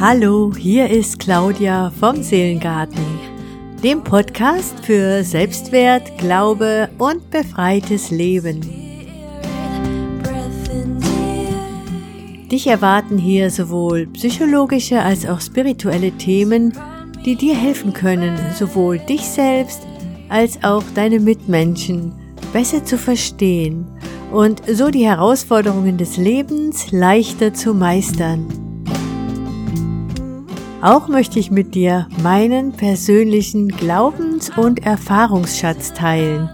Hallo, hier ist Claudia vom Seelengarten, dem Podcast für Selbstwert, Glaube und befreites Leben. Dich erwarten hier sowohl psychologische als auch spirituelle Themen, die dir helfen können, sowohl dich selbst als auch deine Mitmenschen besser zu verstehen und so die Herausforderungen des Lebens leichter zu meistern. Auch möchte ich mit dir meinen persönlichen Glaubens- und Erfahrungsschatz teilen,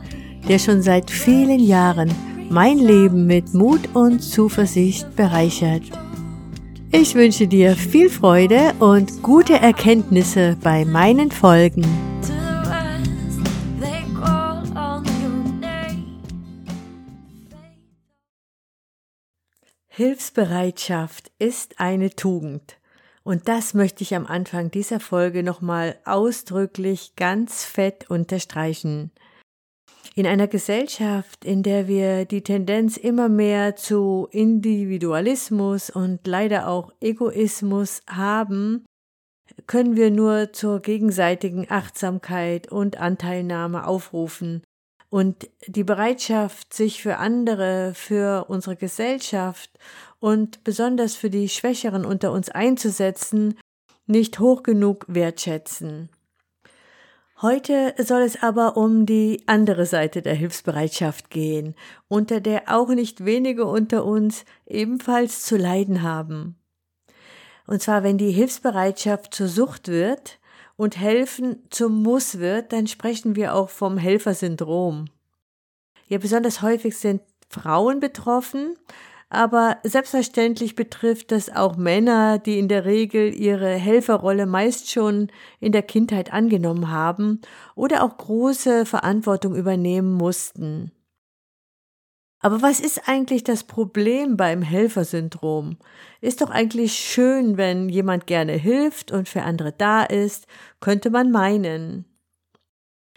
der schon seit vielen Jahren mein Leben mit Mut und Zuversicht bereichert. Ich wünsche dir viel Freude und gute Erkenntnisse bei meinen Folgen. Hilfsbereitschaft ist eine Tugend. Und das möchte ich am Anfang dieser Folge nochmal ausdrücklich ganz fett unterstreichen. In einer Gesellschaft, in der wir die Tendenz immer mehr zu Individualismus und leider auch Egoismus haben, können wir nur zur gegenseitigen Achtsamkeit und Anteilnahme aufrufen und die Bereitschaft, sich für andere, für unsere Gesellschaft und besonders für die Schwächeren unter uns einzusetzen, nicht hoch genug wertschätzen. Heute soll es aber um die andere Seite der Hilfsbereitschaft gehen, unter der auch nicht wenige unter uns ebenfalls zu leiden haben. Und zwar, wenn die Hilfsbereitschaft zur Sucht wird und helfen zum Muss wird, dann sprechen wir auch vom Helfersyndrom. Ja, besonders häufig sind Frauen betroffen, aber selbstverständlich betrifft das auch Männer, die in der Regel ihre Helferrolle meist schon in der Kindheit angenommen haben oder auch große Verantwortung übernehmen mussten. Aber was ist eigentlich das Problem beim Helfersyndrom? Ist doch eigentlich schön, wenn jemand gerne hilft und für andere da ist, könnte man meinen.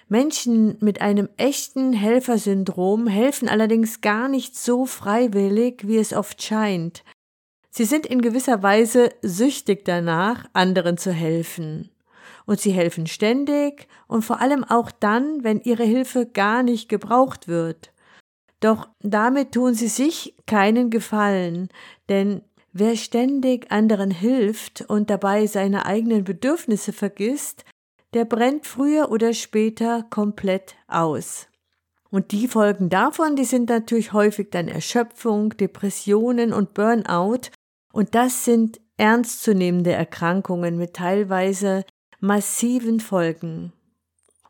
Menschen mit einem echten Helfersyndrom helfen allerdings gar nicht so freiwillig, wie es oft scheint. Sie sind in gewisser Weise süchtig danach, anderen zu helfen. Und sie helfen ständig und vor allem auch dann, wenn ihre Hilfe gar nicht gebraucht wird. Doch damit tun sie sich keinen Gefallen, denn wer ständig anderen hilft und dabei seine eigenen Bedürfnisse vergisst, der brennt früher oder später komplett aus. Und die Folgen davon, die sind natürlich häufig dann Erschöpfung, Depressionen und Burnout. Und das sind ernstzunehmende Erkrankungen mit teilweise massiven Folgen.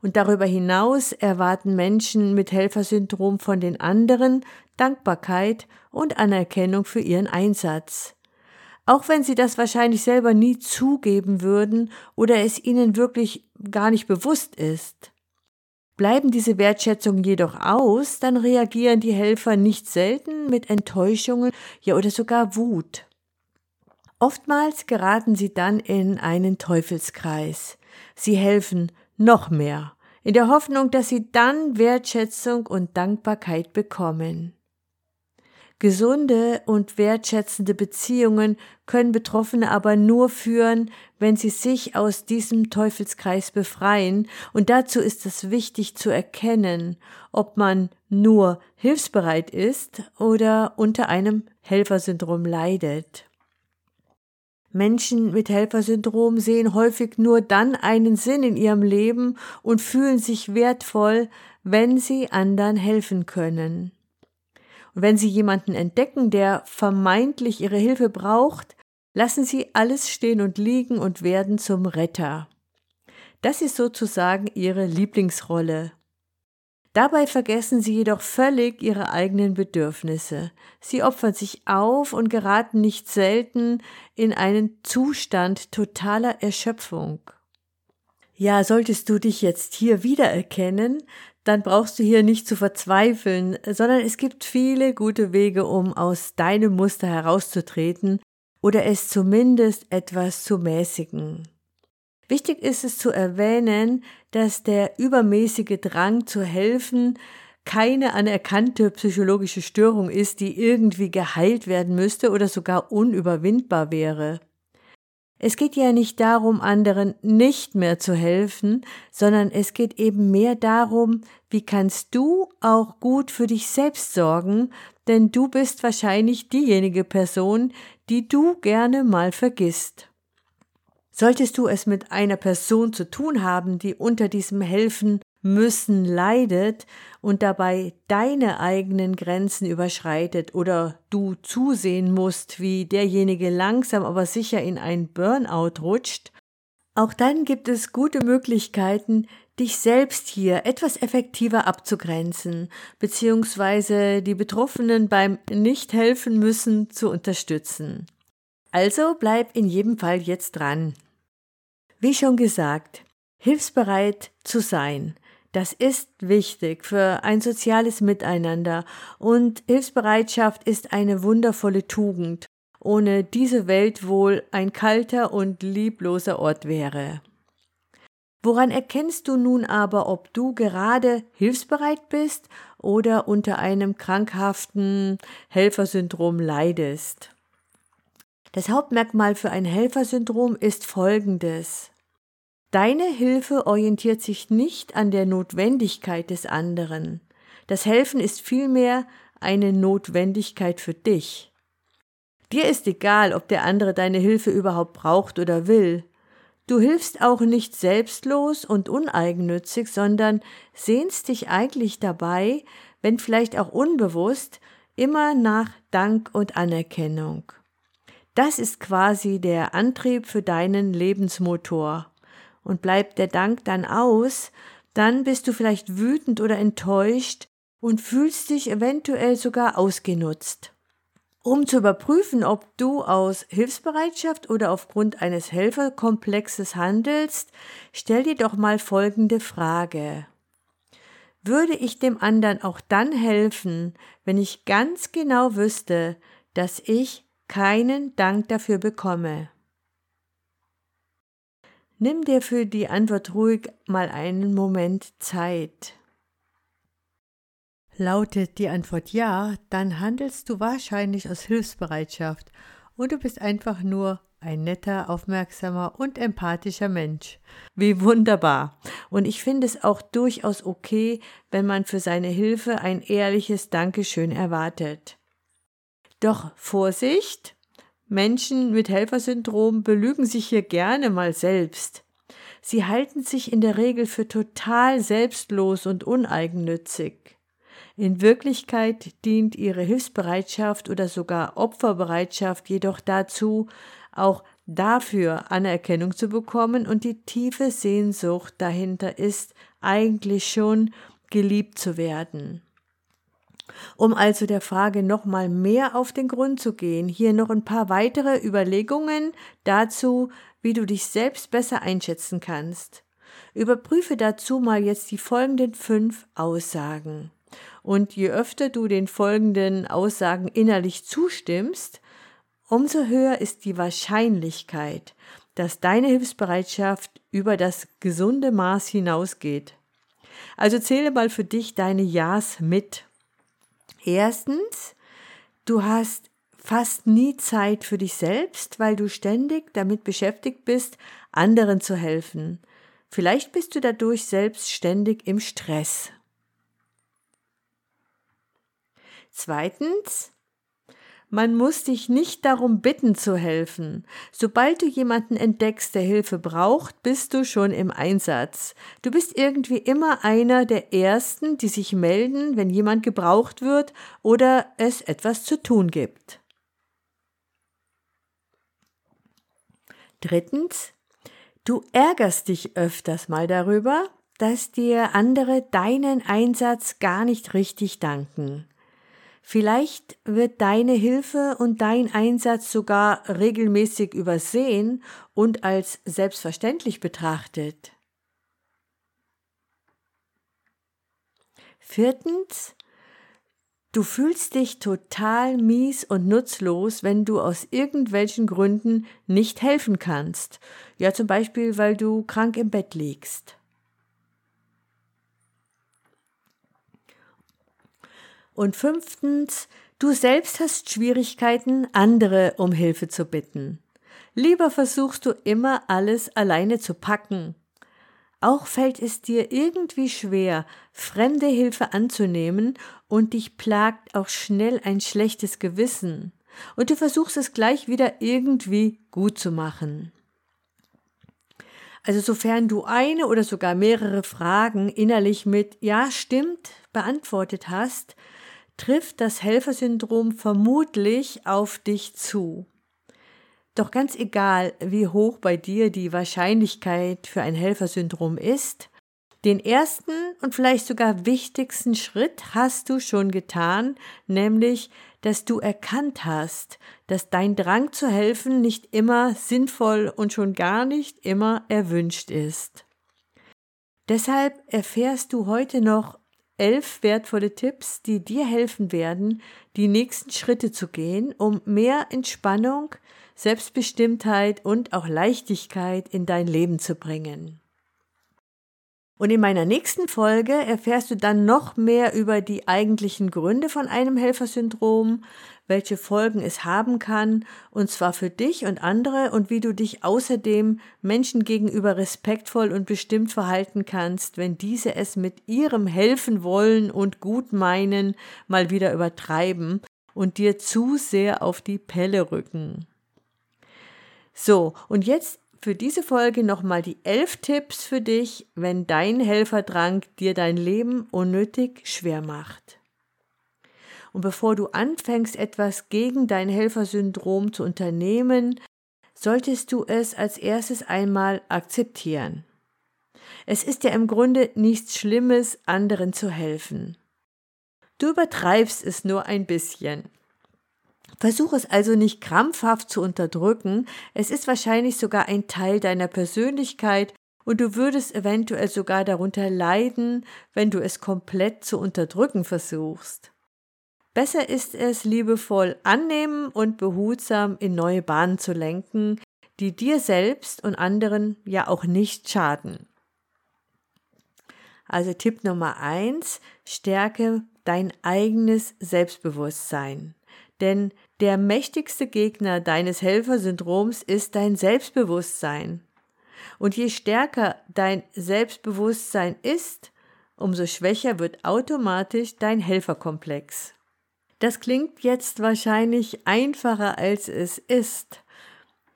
Und darüber hinaus erwarten Menschen mit Helfersyndrom von den anderen Dankbarkeit und Anerkennung für ihren Einsatz auch wenn sie das wahrscheinlich selber nie zugeben würden oder es ihnen wirklich gar nicht bewusst ist. Bleiben diese Wertschätzungen jedoch aus, dann reagieren die Helfer nicht selten mit Enttäuschungen, ja oder sogar Wut. Oftmals geraten sie dann in einen Teufelskreis. Sie helfen noch mehr, in der Hoffnung, dass sie dann Wertschätzung und Dankbarkeit bekommen. Gesunde und wertschätzende Beziehungen können Betroffene aber nur führen, wenn sie sich aus diesem Teufelskreis befreien, und dazu ist es wichtig zu erkennen, ob man nur hilfsbereit ist oder unter einem Helfersyndrom leidet. Menschen mit Helfersyndrom sehen häufig nur dann einen Sinn in ihrem Leben und fühlen sich wertvoll, wenn sie anderen helfen können. Wenn Sie jemanden entdecken, der vermeintlich Ihre Hilfe braucht, lassen Sie alles stehen und liegen und werden zum Retter. Das ist sozusagen Ihre Lieblingsrolle. Dabei vergessen Sie jedoch völlig Ihre eigenen Bedürfnisse. Sie opfern sich auf und geraten nicht selten in einen Zustand totaler Erschöpfung. Ja, solltest du dich jetzt hier wiedererkennen, dann brauchst du hier nicht zu verzweifeln, sondern es gibt viele gute Wege, um aus deinem Muster herauszutreten oder es zumindest etwas zu mäßigen. Wichtig ist es zu erwähnen, dass der übermäßige Drang zu helfen keine anerkannte psychologische Störung ist, die irgendwie geheilt werden müsste oder sogar unüberwindbar wäre. Es geht ja nicht darum, anderen nicht mehr zu helfen, sondern es geht eben mehr darum, wie kannst du auch gut für dich selbst sorgen, denn du bist wahrscheinlich diejenige Person, die du gerne mal vergisst. Solltest du es mit einer Person zu tun haben, die unter diesem Helfen müssen leidet und dabei deine eigenen Grenzen überschreitet oder du zusehen musst, wie derjenige langsam aber sicher in ein Burnout rutscht, auch dann gibt es gute Möglichkeiten, dich selbst hier etwas effektiver abzugrenzen, beziehungsweise die Betroffenen beim Nicht-Helfen müssen zu unterstützen. Also bleib in jedem Fall jetzt dran. Wie schon gesagt, hilfsbereit zu sein, das ist wichtig für ein soziales Miteinander und Hilfsbereitschaft ist eine wundervolle Tugend, ohne diese Welt wohl ein kalter und liebloser Ort wäre. Woran erkennst du nun aber, ob du gerade hilfsbereit bist oder unter einem krankhaften Helfersyndrom leidest? Das Hauptmerkmal für ein Helfersyndrom ist folgendes. Deine Hilfe orientiert sich nicht an der Notwendigkeit des anderen. Das Helfen ist vielmehr eine Notwendigkeit für dich. Dir ist egal, ob der andere deine Hilfe überhaupt braucht oder will. Du hilfst auch nicht selbstlos und uneigennützig, sondern sehnst dich eigentlich dabei, wenn vielleicht auch unbewusst, immer nach Dank und Anerkennung. Das ist quasi der Antrieb für deinen Lebensmotor und bleibt der Dank dann aus, dann bist du vielleicht wütend oder enttäuscht und fühlst dich eventuell sogar ausgenutzt. Um zu überprüfen, ob du aus Hilfsbereitschaft oder aufgrund eines Helferkomplexes handelst, stell dir doch mal folgende Frage. Würde ich dem anderen auch dann helfen, wenn ich ganz genau wüsste, dass ich keinen Dank dafür bekomme? Nimm dir für die Antwort ruhig mal einen Moment Zeit. Lautet die Antwort ja, dann handelst du wahrscheinlich aus Hilfsbereitschaft und du bist einfach nur ein netter, aufmerksamer und empathischer Mensch. Wie wunderbar. Und ich finde es auch durchaus okay, wenn man für seine Hilfe ein ehrliches Dankeschön erwartet. Doch Vorsicht, Menschen mit Helfersyndrom belügen sich hier gerne mal selbst. Sie halten sich in der Regel für total selbstlos und uneigennützig. In Wirklichkeit dient ihre Hilfsbereitschaft oder sogar Opferbereitschaft jedoch dazu, auch dafür Anerkennung zu bekommen und die tiefe Sehnsucht dahinter ist eigentlich schon geliebt zu werden. Um also der Frage nochmal mehr auf den Grund zu gehen, hier noch ein paar weitere Überlegungen dazu, wie du dich selbst besser einschätzen kannst. Überprüfe dazu mal jetzt die folgenden fünf Aussagen. Und je öfter du den folgenden Aussagen innerlich zustimmst, umso höher ist die Wahrscheinlichkeit, dass deine Hilfsbereitschaft über das gesunde Maß hinausgeht. Also zähle mal für dich deine Ja's mit Erstens, du hast fast nie Zeit für dich selbst, weil du ständig damit beschäftigt bist, anderen zu helfen. Vielleicht bist du dadurch selbst ständig im Stress. Zweitens, man muss dich nicht darum bitten zu helfen. Sobald du jemanden entdeckst, der Hilfe braucht, bist du schon im Einsatz. Du bist irgendwie immer einer der Ersten, die sich melden, wenn jemand gebraucht wird oder es etwas zu tun gibt. Drittens, du ärgerst dich öfters mal darüber, dass dir andere deinen Einsatz gar nicht richtig danken. Vielleicht wird deine Hilfe und dein Einsatz sogar regelmäßig übersehen und als selbstverständlich betrachtet. Viertens, du fühlst dich total mies und nutzlos, wenn du aus irgendwelchen Gründen nicht helfen kannst. Ja, zum Beispiel, weil du krank im Bett liegst. Und fünftens, du selbst hast Schwierigkeiten, andere um Hilfe zu bitten. Lieber versuchst du immer alles alleine zu packen. Auch fällt es dir irgendwie schwer, fremde Hilfe anzunehmen und dich plagt auch schnell ein schlechtes Gewissen und du versuchst es gleich wieder irgendwie gut zu machen. Also sofern du eine oder sogar mehrere Fragen innerlich mit Ja stimmt beantwortet hast, trifft das Helfersyndrom vermutlich auf dich zu. Doch ganz egal, wie hoch bei dir die Wahrscheinlichkeit für ein Helfersyndrom ist, den ersten und vielleicht sogar wichtigsten Schritt hast du schon getan, nämlich dass du erkannt hast, dass dein Drang zu helfen nicht immer sinnvoll und schon gar nicht immer erwünscht ist. Deshalb erfährst du heute noch elf wertvolle Tipps, die dir helfen werden, die nächsten Schritte zu gehen, um mehr Entspannung, Selbstbestimmtheit und auch Leichtigkeit in dein Leben zu bringen. Und in meiner nächsten Folge erfährst du dann noch mehr über die eigentlichen Gründe von einem Helfersyndrom, welche Folgen es haben kann, und zwar für dich und andere, und wie du dich außerdem Menschen gegenüber respektvoll und bestimmt verhalten kannst, wenn diese es mit ihrem Helfen wollen und gut meinen mal wieder übertreiben und dir zu sehr auf die Pelle rücken. So, und jetzt für diese Folge nochmal die elf Tipps für dich, wenn dein Helferdrang dir dein Leben unnötig schwer macht. Und bevor du anfängst, etwas gegen dein Helfersyndrom zu unternehmen, solltest du es als erstes einmal akzeptieren. Es ist ja im Grunde nichts Schlimmes, anderen zu helfen. Du übertreibst es nur ein bisschen. Versuch es also nicht krampfhaft zu unterdrücken, es ist wahrscheinlich sogar ein Teil deiner Persönlichkeit und du würdest eventuell sogar darunter leiden, wenn du es komplett zu unterdrücken versuchst. Besser ist es, liebevoll annehmen und behutsam in neue Bahnen zu lenken, die dir selbst und anderen ja auch nicht schaden. Also Tipp Nummer eins: stärke dein eigenes Selbstbewusstsein. Denn der mächtigste Gegner deines Helfersyndroms ist dein Selbstbewusstsein. Und je stärker dein Selbstbewusstsein ist, umso schwächer wird automatisch dein Helferkomplex. Das klingt jetzt wahrscheinlich einfacher als es ist.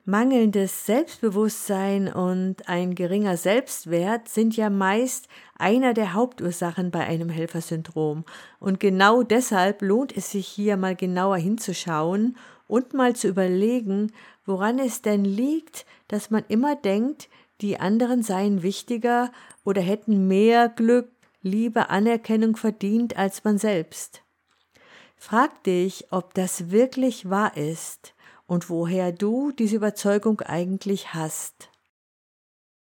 Mangelndes Selbstbewusstsein und ein geringer Selbstwert sind ja meist einer der Hauptursachen bei einem Helfersyndrom. Und genau deshalb lohnt es sich hier mal genauer hinzuschauen und mal zu überlegen, woran es denn liegt, dass man immer denkt, die anderen seien wichtiger oder hätten mehr Glück, Liebe, Anerkennung verdient als man selbst. Frag dich, ob das wirklich wahr ist und woher du diese Überzeugung eigentlich hast.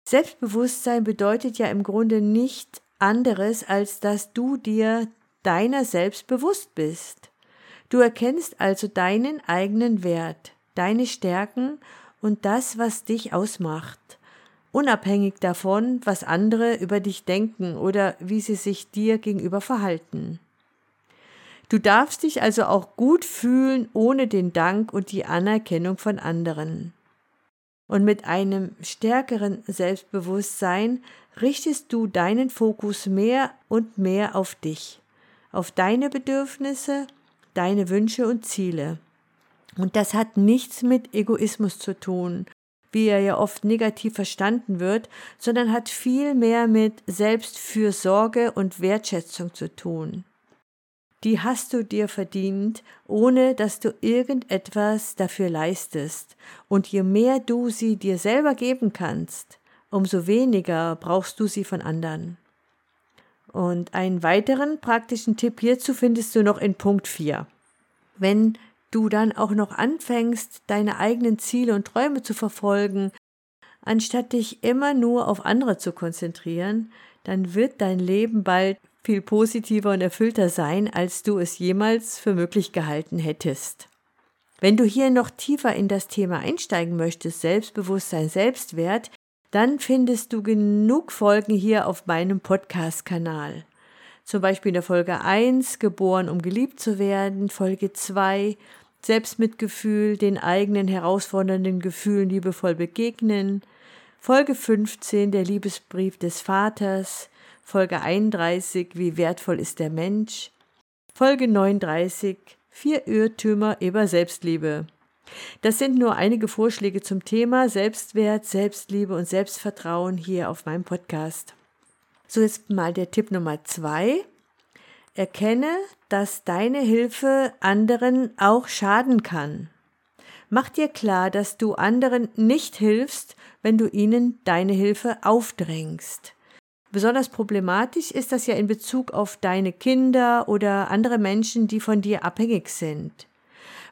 Selbstbewusstsein bedeutet ja im Grunde nicht anderes, als dass du dir deiner selbst bewusst bist. Du erkennst also deinen eigenen Wert, deine Stärken und das, was dich ausmacht, unabhängig davon, was andere über dich denken oder wie sie sich dir gegenüber verhalten. Du darfst dich also auch gut fühlen ohne den Dank und die Anerkennung von anderen. Und mit einem stärkeren Selbstbewusstsein richtest du deinen Fokus mehr und mehr auf dich, auf deine Bedürfnisse, deine Wünsche und Ziele. Und das hat nichts mit Egoismus zu tun, wie er ja oft negativ verstanden wird, sondern hat viel mehr mit Selbstfürsorge und Wertschätzung zu tun die hast du dir verdient, ohne dass du irgendetwas dafür leistest. Und je mehr du sie dir selber geben kannst, umso weniger brauchst du sie von anderen. Und einen weiteren praktischen Tipp hierzu findest du noch in Punkt 4. Wenn du dann auch noch anfängst, deine eigenen Ziele und Träume zu verfolgen, anstatt dich immer nur auf andere zu konzentrieren, dann wird dein Leben bald viel positiver und erfüllter sein, als du es jemals für möglich gehalten hättest. Wenn du hier noch tiefer in das Thema einsteigen möchtest, Selbstbewusstsein, Selbstwert, dann findest du genug Folgen hier auf meinem Podcast-Kanal. Zum Beispiel in der Folge 1, geboren um geliebt zu werden, Folge 2, Selbstmitgefühl, den eigenen herausfordernden Gefühlen liebevoll begegnen. Folge 15, der Liebesbrief des Vaters. Folge 31, wie wertvoll ist der Mensch. Folge 39, vier Irrtümer über Selbstliebe. Das sind nur einige Vorschläge zum Thema Selbstwert, Selbstliebe und Selbstvertrauen hier auf meinem Podcast. So jetzt mal der Tipp Nummer zwei. Erkenne, dass deine Hilfe anderen auch schaden kann. Mach dir klar, dass du anderen nicht hilfst, wenn du ihnen deine Hilfe aufdrängst. Besonders problematisch ist das ja in Bezug auf deine Kinder oder andere Menschen, die von dir abhängig sind.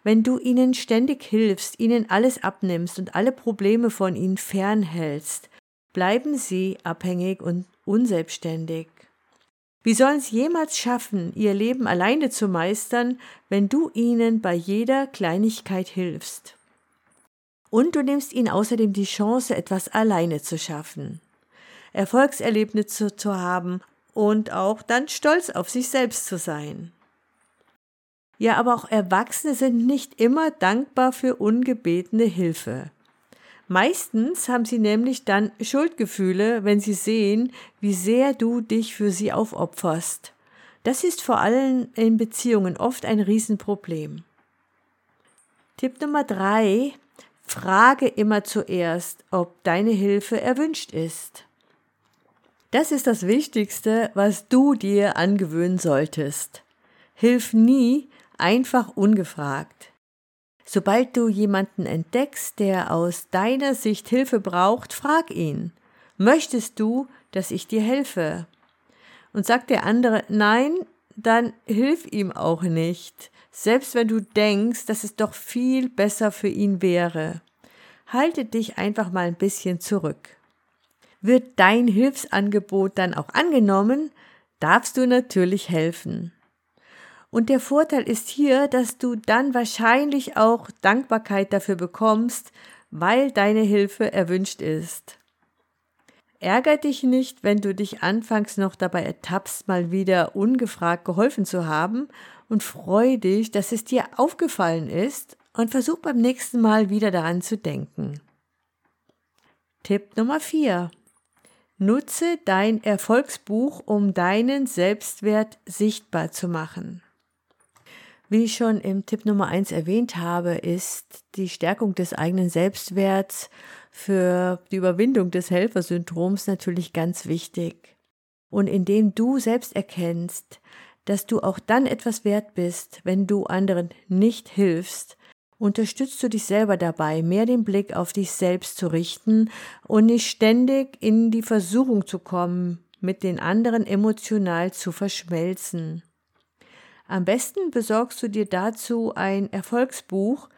Wenn du ihnen ständig hilfst, ihnen alles abnimmst und alle Probleme von ihnen fernhältst, bleiben sie abhängig und unselbstständig. Wie sollen sie jemals schaffen, ihr Leben alleine zu meistern, wenn du ihnen bei jeder Kleinigkeit hilfst? Und du nimmst ihnen außerdem die Chance, etwas alleine zu schaffen, Erfolgserlebnisse zu haben und auch dann stolz auf sich selbst zu sein. Ja, aber auch Erwachsene sind nicht immer dankbar für ungebetene Hilfe. Meistens haben sie nämlich dann Schuldgefühle, wenn sie sehen, wie sehr du dich für sie aufopferst. Das ist vor allem in Beziehungen oft ein Riesenproblem. Tipp Nummer drei. Frage immer zuerst, ob deine Hilfe erwünscht ist. Das ist das Wichtigste, was du dir angewöhnen solltest. Hilf nie einfach ungefragt. Sobald du jemanden entdeckst, der aus deiner Sicht Hilfe braucht, frag ihn. Möchtest du, dass ich dir helfe? Und sagt der andere Nein, dann hilf ihm auch nicht, selbst wenn du denkst, dass es doch viel besser für ihn wäre. Halte dich einfach mal ein bisschen zurück. Wird dein Hilfsangebot dann auch angenommen, darfst du natürlich helfen. Und der Vorteil ist hier, dass du dann wahrscheinlich auch Dankbarkeit dafür bekommst, weil deine Hilfe erwünscht ist. Ärger dich nicht, wenn du dich anfangs noch dabei ertappst, mal wieder ungefragt geholfen zu haben und freu dich, dass es dir aufgefallen ist und versuch beim nächsten Mal wieder daran zu denken. Tipp Nummer 4. Nutze dein Erfolgsbuch, um deinen Selbstwert sichtbar zu machen. Wie ich schon im Tipp Nummer eins erwähnt habe, ist die Stärkung des eigenen Selbstwerts für die Überwindung des Helfersyndroms natürlich ganz wichtig. Und indem du selbst erkennst, dass du auch dann etwas wert bist, wenn du anderen nicht hilfst, unterstützt du dich selber dabei, mehr den Blick auf dich selbst zu richten und nicht ständig in die Versuchung zu kommen, mit den anderen emotional zu verschmelzen. Am besten besorgst du dir dazu ein Erfolgsbuch.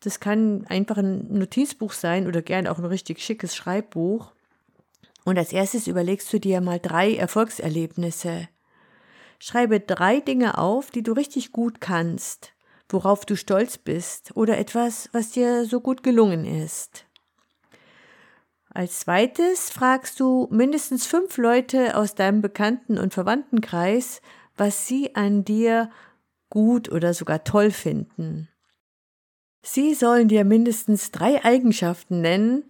Das kann einfach ein Notizbuch sein oder gern auch ein richtig schickes Schreibbuch. Und als erstes überlegst du dir mal drei Erfolgserlebnisse. Schreibe drei Dinge auf, die du richtig gut kannst, worauf du stolz bist oder etwas, was dir so gut gelungen ist. Als zweites fragst du mindestens fünf Leute aus deinem Bekannten- und Verwandtenkreis, was sie an dir gut oder sogar toll finden. Sie sollen dir mindestens drei Eigenschaften nennen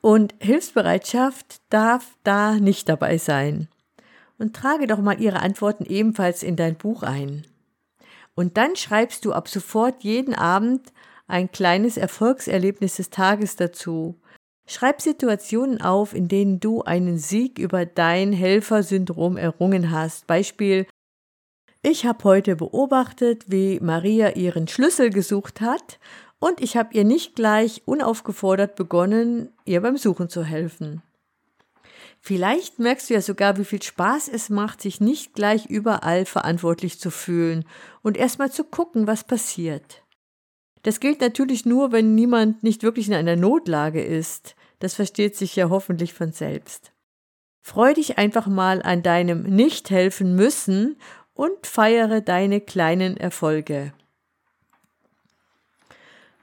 und Hilfsbereitschaft darf da nicht dabei sein. Und trage doch mal ihre Antworten ebenfalls in dein Buch ein. Und dann schreibst du ab sofort jeden Abend ein kleines Erfolgserlebnis des Tages dazu. Schreib Situationen auf, in denen du einen Sieg über dein Helfersyndrom errungen hast. Beispiel, ich habe heute beobachtet, wie Maria ihren Schlüssel gesucht hat und ich habe ihr nicht gleich unaufgefordert begonnen, ihr beim Suchen zu helfen. Vielleicht merkst du ja sogar, wie viel Spaß es macht, sich nicht gleich überall verantwortlich zu fühlen und erstmal zu gucken, was passiert. Das gilt natürlich nur, wenn niemand nicht wirklich in einer Notlage ist. Das versteht sich ja hoffentlich von selbst. Freu dich einfach mal an deinem Nicht helfen müssen und feiere deine kleinen Erfolge.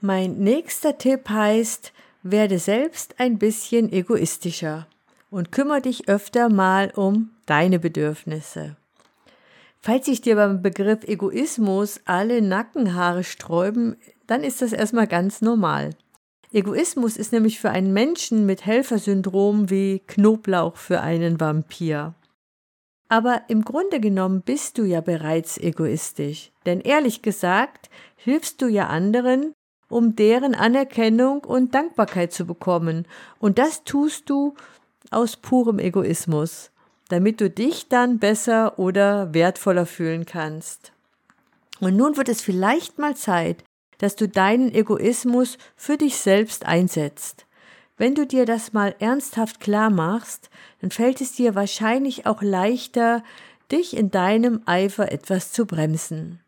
Mein nächster Tipp heißt, werde selbst ein bisschen egoistischer und kümmere dich öfter mal um deine Bedürfnisse. Falls sich dir beim Begriff Egoismus alle Nackenhaare sträuben, dann ist das erstmal ganz normal. Egoismus ist nämlich für einen Menschen mit Helfersyndrom wie Knoblauch für einen Vampir. Aber im Grunde genommen bist du ja bereits egoistisch, denn ehrlich gesagt hilfst du ja anderen, um deren Anerkennung und Dankbarkeit zu bekommen, und das tust du aus purem Egoismus, damit du dich dann besser oder wertvoller fühlen kannst. Und nun wird es vielleicht mal Zeit, dass du deinen Egoismus für dich selbst einsetzt. Wenn du dir das mal ernsthaft klar machst, dann fällt es dir wahrscheinlich auch leichter, dich in deinem Eifer etwas zu bremsen.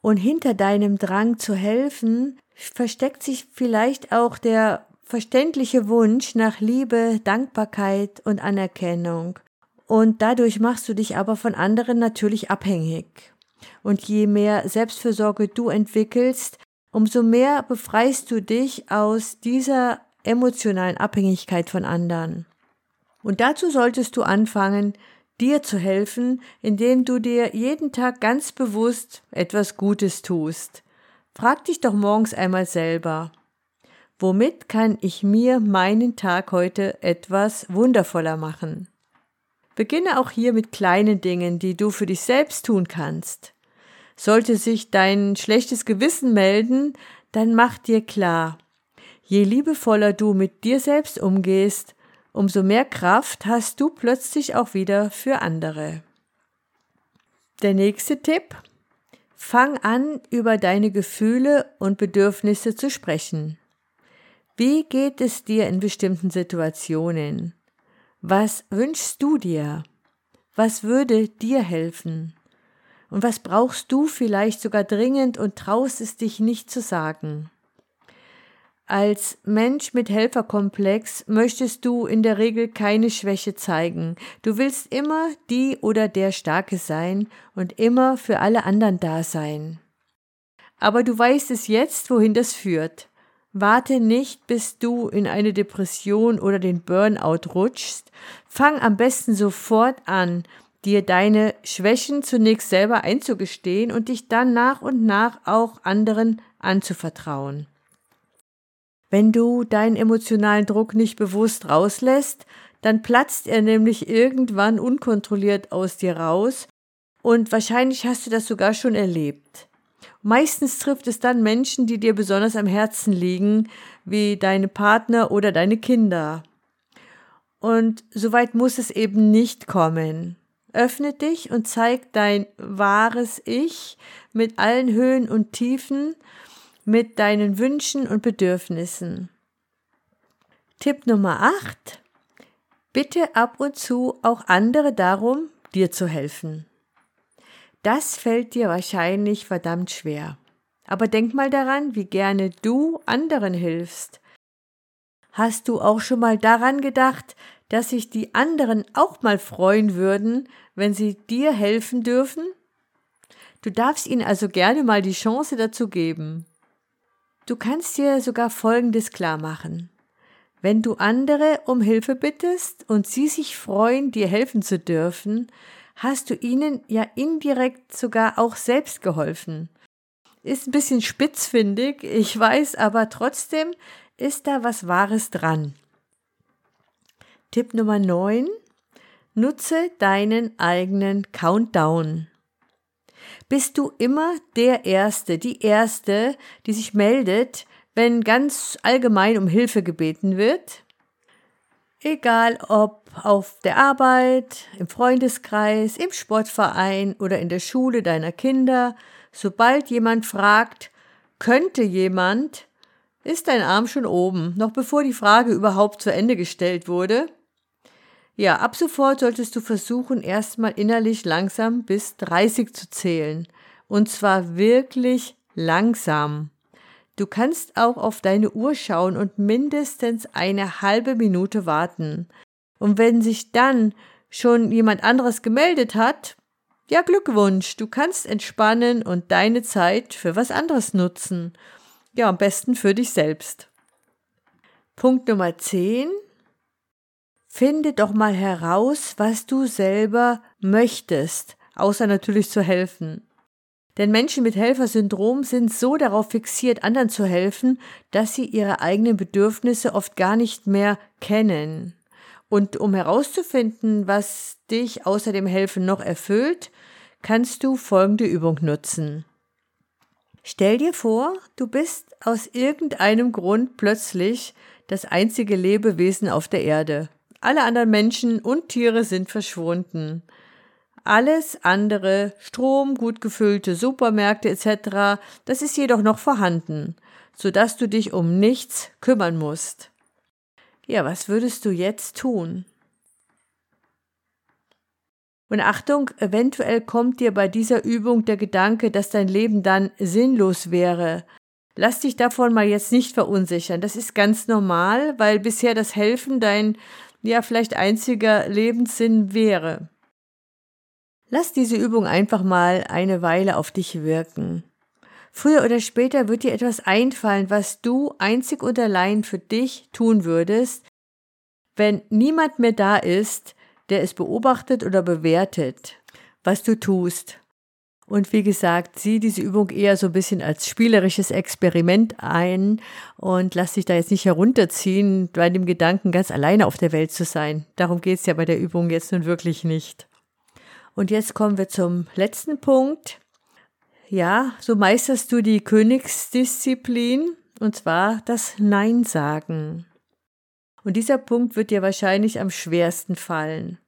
Und hinter deinem Drang zu helfen versteckt sich vielleicht auch der verständliche Wunsch nach Liebe, Dankbarkeit und Anerkennung. Und dadurch machst du dich aber von anderen natürlich abhängig. Und je mehr Selbstfürsorge du entwickelst, umso mehr befreist du dich aus dieser emotionalen Abhängigkeit von anderen. Und dazu solltest du anfangen, dir zu helfen, indem du dir jeden Tag ganz bewusst etwas Gutes tust. Frag dich doch morgens einmal selber, womit kann ich mir meinen Tag heute etwas wundervoller machen? Beginne auch hier mit kleinen Dingen, die du für dich selbst tun kannst. Sollte sich dein schlechtes Gewissen melden, dann mach dir klar, je liebevoller du mit dir selbst umgehst, umso mehr Kraft hast du plötzlich auch wieder für andere. Der nächste Tipp. Fang an, über deine Gefühle und Bedürfnisse zu sprechen. Wie geht es dir in bestimmten Situationen? Was wünschst du dir? Was würde dir helfen? Und was brauchst du vielleicht sogar dringend und traust es dich nicht zu sagen? Als Mensch mit Helferkomplex möchtest du in der Regel keine Schwäche zeigen. Du willst immer die oder der Starke sein und immer für alle anderen da sein. Aber du weißt es jetzt, wohin das führt. Warte nicht, bis du in eine Depression oder den Burnout rutschst. Fang am besten sofort an, dir deine Schwächen zunächst selber einzugestehen und dich dann nach und nach auch anderen anzuvertrauen. Wenn du deinen emotionalen Druck nicht bewusst rauslässt, dann platzt er nämlich irgendwann unkontrolliert aus dir raus und wahrscheinlich hast du das sogar schon erlebt. Meistens trifft es dann Menschen, die dir besonders am Herzen liegen, wie deine Partner oder deine Kinder. Und soweit muss es eben nicht kommen. Öffne dich und zeig dein wahres Ich mit allen Höhen und Tiefen, mit deinen Wünschen und Bedürfnissen. Tipp Nummer 8. Bitte ab und zu auch andere darum, dir zu helfen. Das fällt dir wahrscheinlich verdammt schwer. Aber denk mal daran, wie gerne du anderen hilfst. Hast du auch schon mal daran gedacht, dass sich die anderen auch mal freuen würden, wenn sie dir helfen dürfen? Du darfst ihnen also gerne mal die Chance dazu geben. Du kannst dir sogar Folgendes klar machen. Wenn du andere um Hilfe bittest und sie sich freuen, dir helfen zu dürfen, hast du ihnen ja indirekt sogar auch selbst geholfen. Ist ein bisschen spitzfindig, ich weiß, aber trotzdem ist da was Wahres dran. Tipp Nummer 9. Nutze deinen eigenen Countdown. Bist du immer der Erste, die Erste, die sich meldet, wenn ganz allgemein um Hilfe gebeten wird? Egal ob auf der Arbeit, im Freundeskreis, im Sportverein oder in der Schule deiner Kinder, sobald jemand fragt, könnte jemand, ist dein Arm schon oben, noch bevor die Frage überhaupt zu Ende gestellt wurde? Ja, ab sofort solltest du versuchen, erstmal innerlich langsam bis 30 zu zählen. Und zwar wirklich langsam. Du kannst auch auf deine Uhr schauen und mindestens eine halbe Minute warten. Und wenn sich dann schon jemand anderes gemeldet hat, ja Glückwunsch, du kannst entspannen und deine Zeit für was anderes nutzen. Ja, am besten für dich selbst. Punkt Nummer 10. Finde doch mal heraus, was du selber möchtest, außer natürlich zu helfen. Denn Menschen mit Helfersyndrom sind so darauf fixiert, anderen zu helfen, dass sie ihre eigenen Bedürfnisse oft gar nicht mehr kennen. Und um herauszufinden, was dich außer dem Helfen noch erfüllt, kannst du folgende Übung nutzen. Stell dir vor, du bist aus irgendeinem Grund plötzlich das einzige Lebewesen auf der Erde. Alle anderen Menschen und Tiere sind verschwunden. Alles andere, Strom, gut gefüllte Supermärkte etc., das ist jedoch noch vorhanden, sodass du dich um nichts kümmern musst. Ja, was würdest du jetzt tun? Und Achtung, eventuell kommt dir bei dieser Übung der Gedanke, dass dein Leben dann sinnlos wäre. Lass dich davon mal jetzt nicht verunsichern. Das ist ganz normal, weil bisher das Helfen dein, ja, vielleicht einziger Lebenssinn wäre. Lass diese Übung einfach mal eine Weile auf dich wirken. Früher oder später wird dir etwas einfallen, was du einzig und allein für dich tun würdest, wenn niemand mehr da ist, der es beobachtet oder bewertet, was du tust. Und wie gesagt, sieh diese Übung eher so ein bisschen als spielerisches Experiment ein und lass dich da jetzt nicht herunterziehen, bei dem Gedanken, ganz alleine auf der Welt zu sein. Darum geht es ja bei der Übung jetzt nun wirklich nicht. Und jetzt kommen wir zum letzten Punkt. Ja, so meisterst du die Königsdisziplin, und zwar das Nein sagen. Und dieser Punkt wird dir wahrscheinlich am schwersten fallen,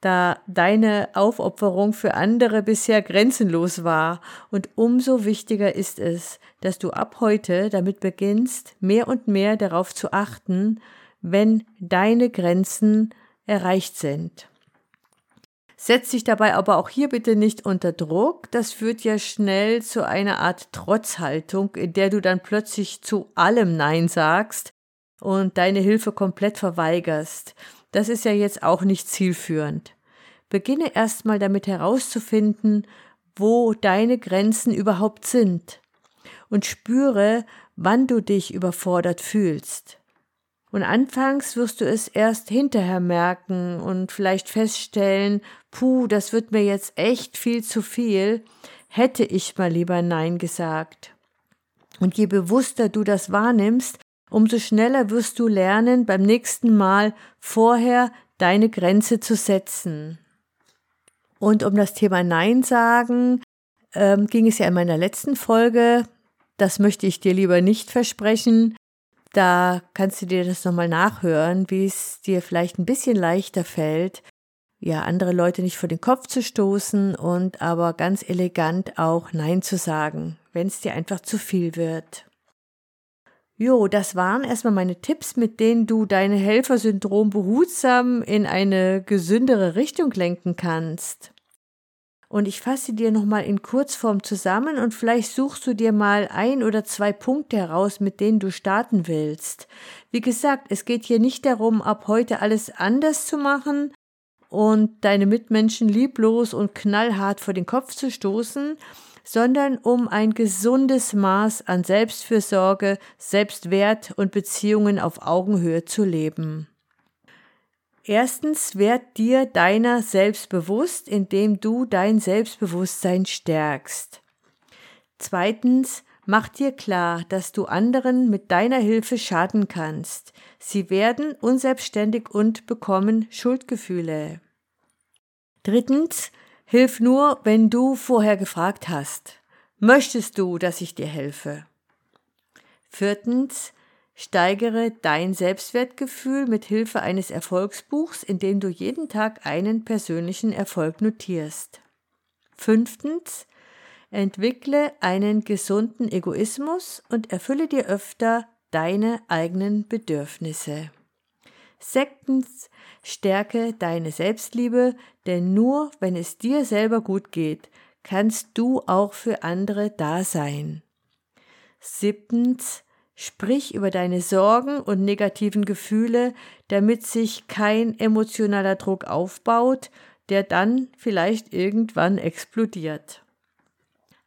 da deine Aufopferung für andere bisher grenzenlos war. Und umso wichtiger ist es, dass du ab heute damit beginnst, mehr und mehr darauf zu achten, wenn deine Grenzen erreicht sind. Setz dich dabei aber auch hier bitte nicht unter Druck. Das führt ja schnell zu einer Art Trotzhaltung, in der du dann plötzlich zu allem Nein sagst und deine Hilfe komplett verweigerst. Das ist ja jetzt auch nicht zielführend. Beginne erstmal damit herauszufinden, wo deine Grenzen überhaupt sind und spüre, wann du dich überfordert fühlst. Und anfangs wirst du es erst hinterher merken und vielleicht feststellen, puh, das wird mir jetzt echt viel zu viel, hätte ich mal lieber Nein gesagt. Und je bewusster du das wahrnimmst, umso schneller wirst du lernen, beim nächsten Mal vorher deine Grenze zu setzen. Und um das Thema Nein sagen ähm, ging es ja in meiner letzten Folge. Das möchte ich dir lieber nicht versprechen. Da kannst du dir das nochmal nachhören, wie es dir vielleicht ein bisschen leichter fällt, ja, andere Leute nicht vor den Kopf zu stoßen und aber ganz elegant auch Nein zu sagen, wenn es dir einfach zu viel wird. Jo, das waren erstmal meine Tipps, mit denen du deine Helfersyndrom behutsam in eine gesündere Richtung lenken kannst. Und ich fasse dir nochmal in Kurzform zusammen und vielleicht suchst du dir mal ein oder zwei Punkte heraus, mit denen du starten willst. Wie gesagt, es geht hier nicht darum, ab heute alles anders zu machen und deine Mitmenschen lieblos und knallhart vor den Kopf zu stoßen, sondern um ein gesundes Maß an Selbstfürsorge, Selbstwert und Beziehungen auf Augenhöhe zu leben. Erstens werd dir deiner selbst bewusst, indem du dein Selbstbewusstsein stärkst. Zweitens, mach dir klar, dass du anderen mit deiner Hilfe schaden kannst. Sie werden unselbstständig und bekommen Schuldgefühle. Drittens, Hilf nur, wenn du vorher gefragt hast. Möchtest du, dass ich dir helfe? Viertens, steigere dein Selbstwertgefühl mit Hilfe eines Erfolgsbuchs, indem du jeden Tag einen persönlichen Erfolg notierst. Fünftens, entwickle einen gesunden Egoismus und erfülle dir öfter deine eigenen Bedürfnisse. Sechstens, stärke deine Selbstliebe, denn nur wenn es dir selber gut geht, kannst du auch für andere da sein. Siebtens, sprich über deine Sorgen und negativen Gefühle, damit sich kein emotionaler Druck aufbaut, der dann vielleicht irgendwann explodiert.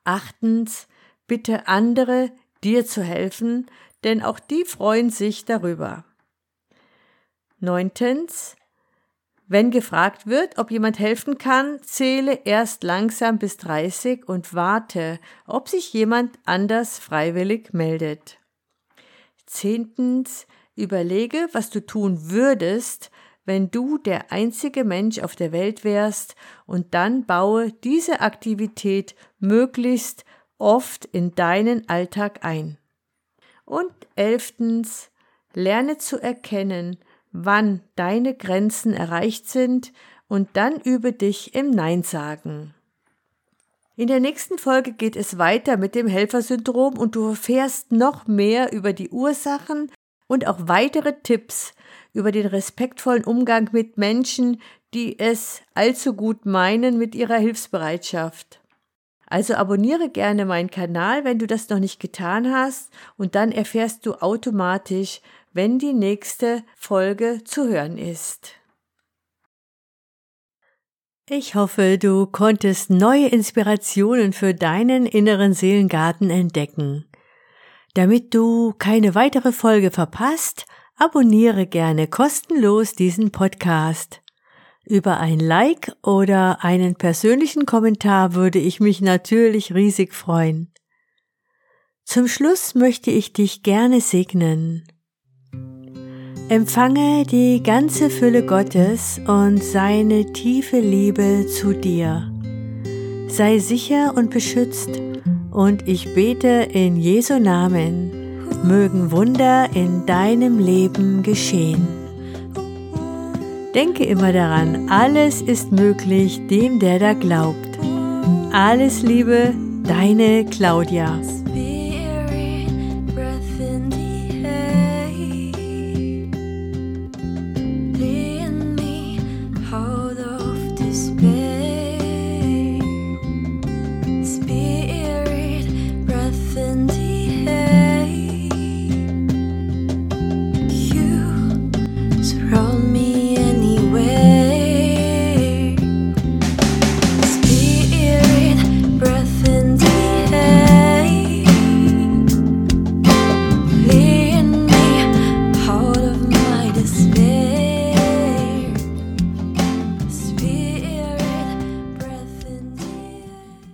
Achtens, bitte andere, dir zu helfen, denn auch die freuen sich darüber. Neuntens, Wenn gefragt wird, ob jemand helfen kann, zähle erst langsam bis 30 und warte, ob sich jemand anders freiwillig meldet. Zehntens, überlege, was du tun würdest, wenn du der einzige Mensch auf der Welt wärst, und dann baue diese Aktivität möglichst oft in deinen Alltag ein. Und elftens, lerne zu erkennen, wann deine Grenzen erreicht sind und dann übe dich im Nein sagen. In der nächsten Folge geht es weiter mit dem Helfersyndrom und du erfährst noch mehr über die Ursachen und auch weitere Tipps über den respektvollen Umgang mit Menschen, die es allzu gut meinen mit ihrer Hilfsbereitschaft. Also abonniere gerne meinen Kanal, wenn du das noch nicht getan hast, und dann erfährst du automatisch, wenn die nächste Folge zu hören ist. Ich hoffe, du konntest neue Inspirationen für deinen inneren Seelengarten entdecken. Damit du keine weitere Folge verpasst, abonniere gerne kostenlos diesen Podcast. Über ein Like oder einen persönlichen Kommentar würde ich mich natürlich riesig freuen. Zum Schluss möchte ich dich gerne segnen. Empfange die ganze Fülle Gottes und seine tiefe Liebe zu dir. Sei sicher und beschützt und ich bete in Jesu Namen, mögen Wunder in deinem Leben geschehen. Denke immer daran, alles ist möglich dem, der da glaubt. Alles Liebe, deine Claudia.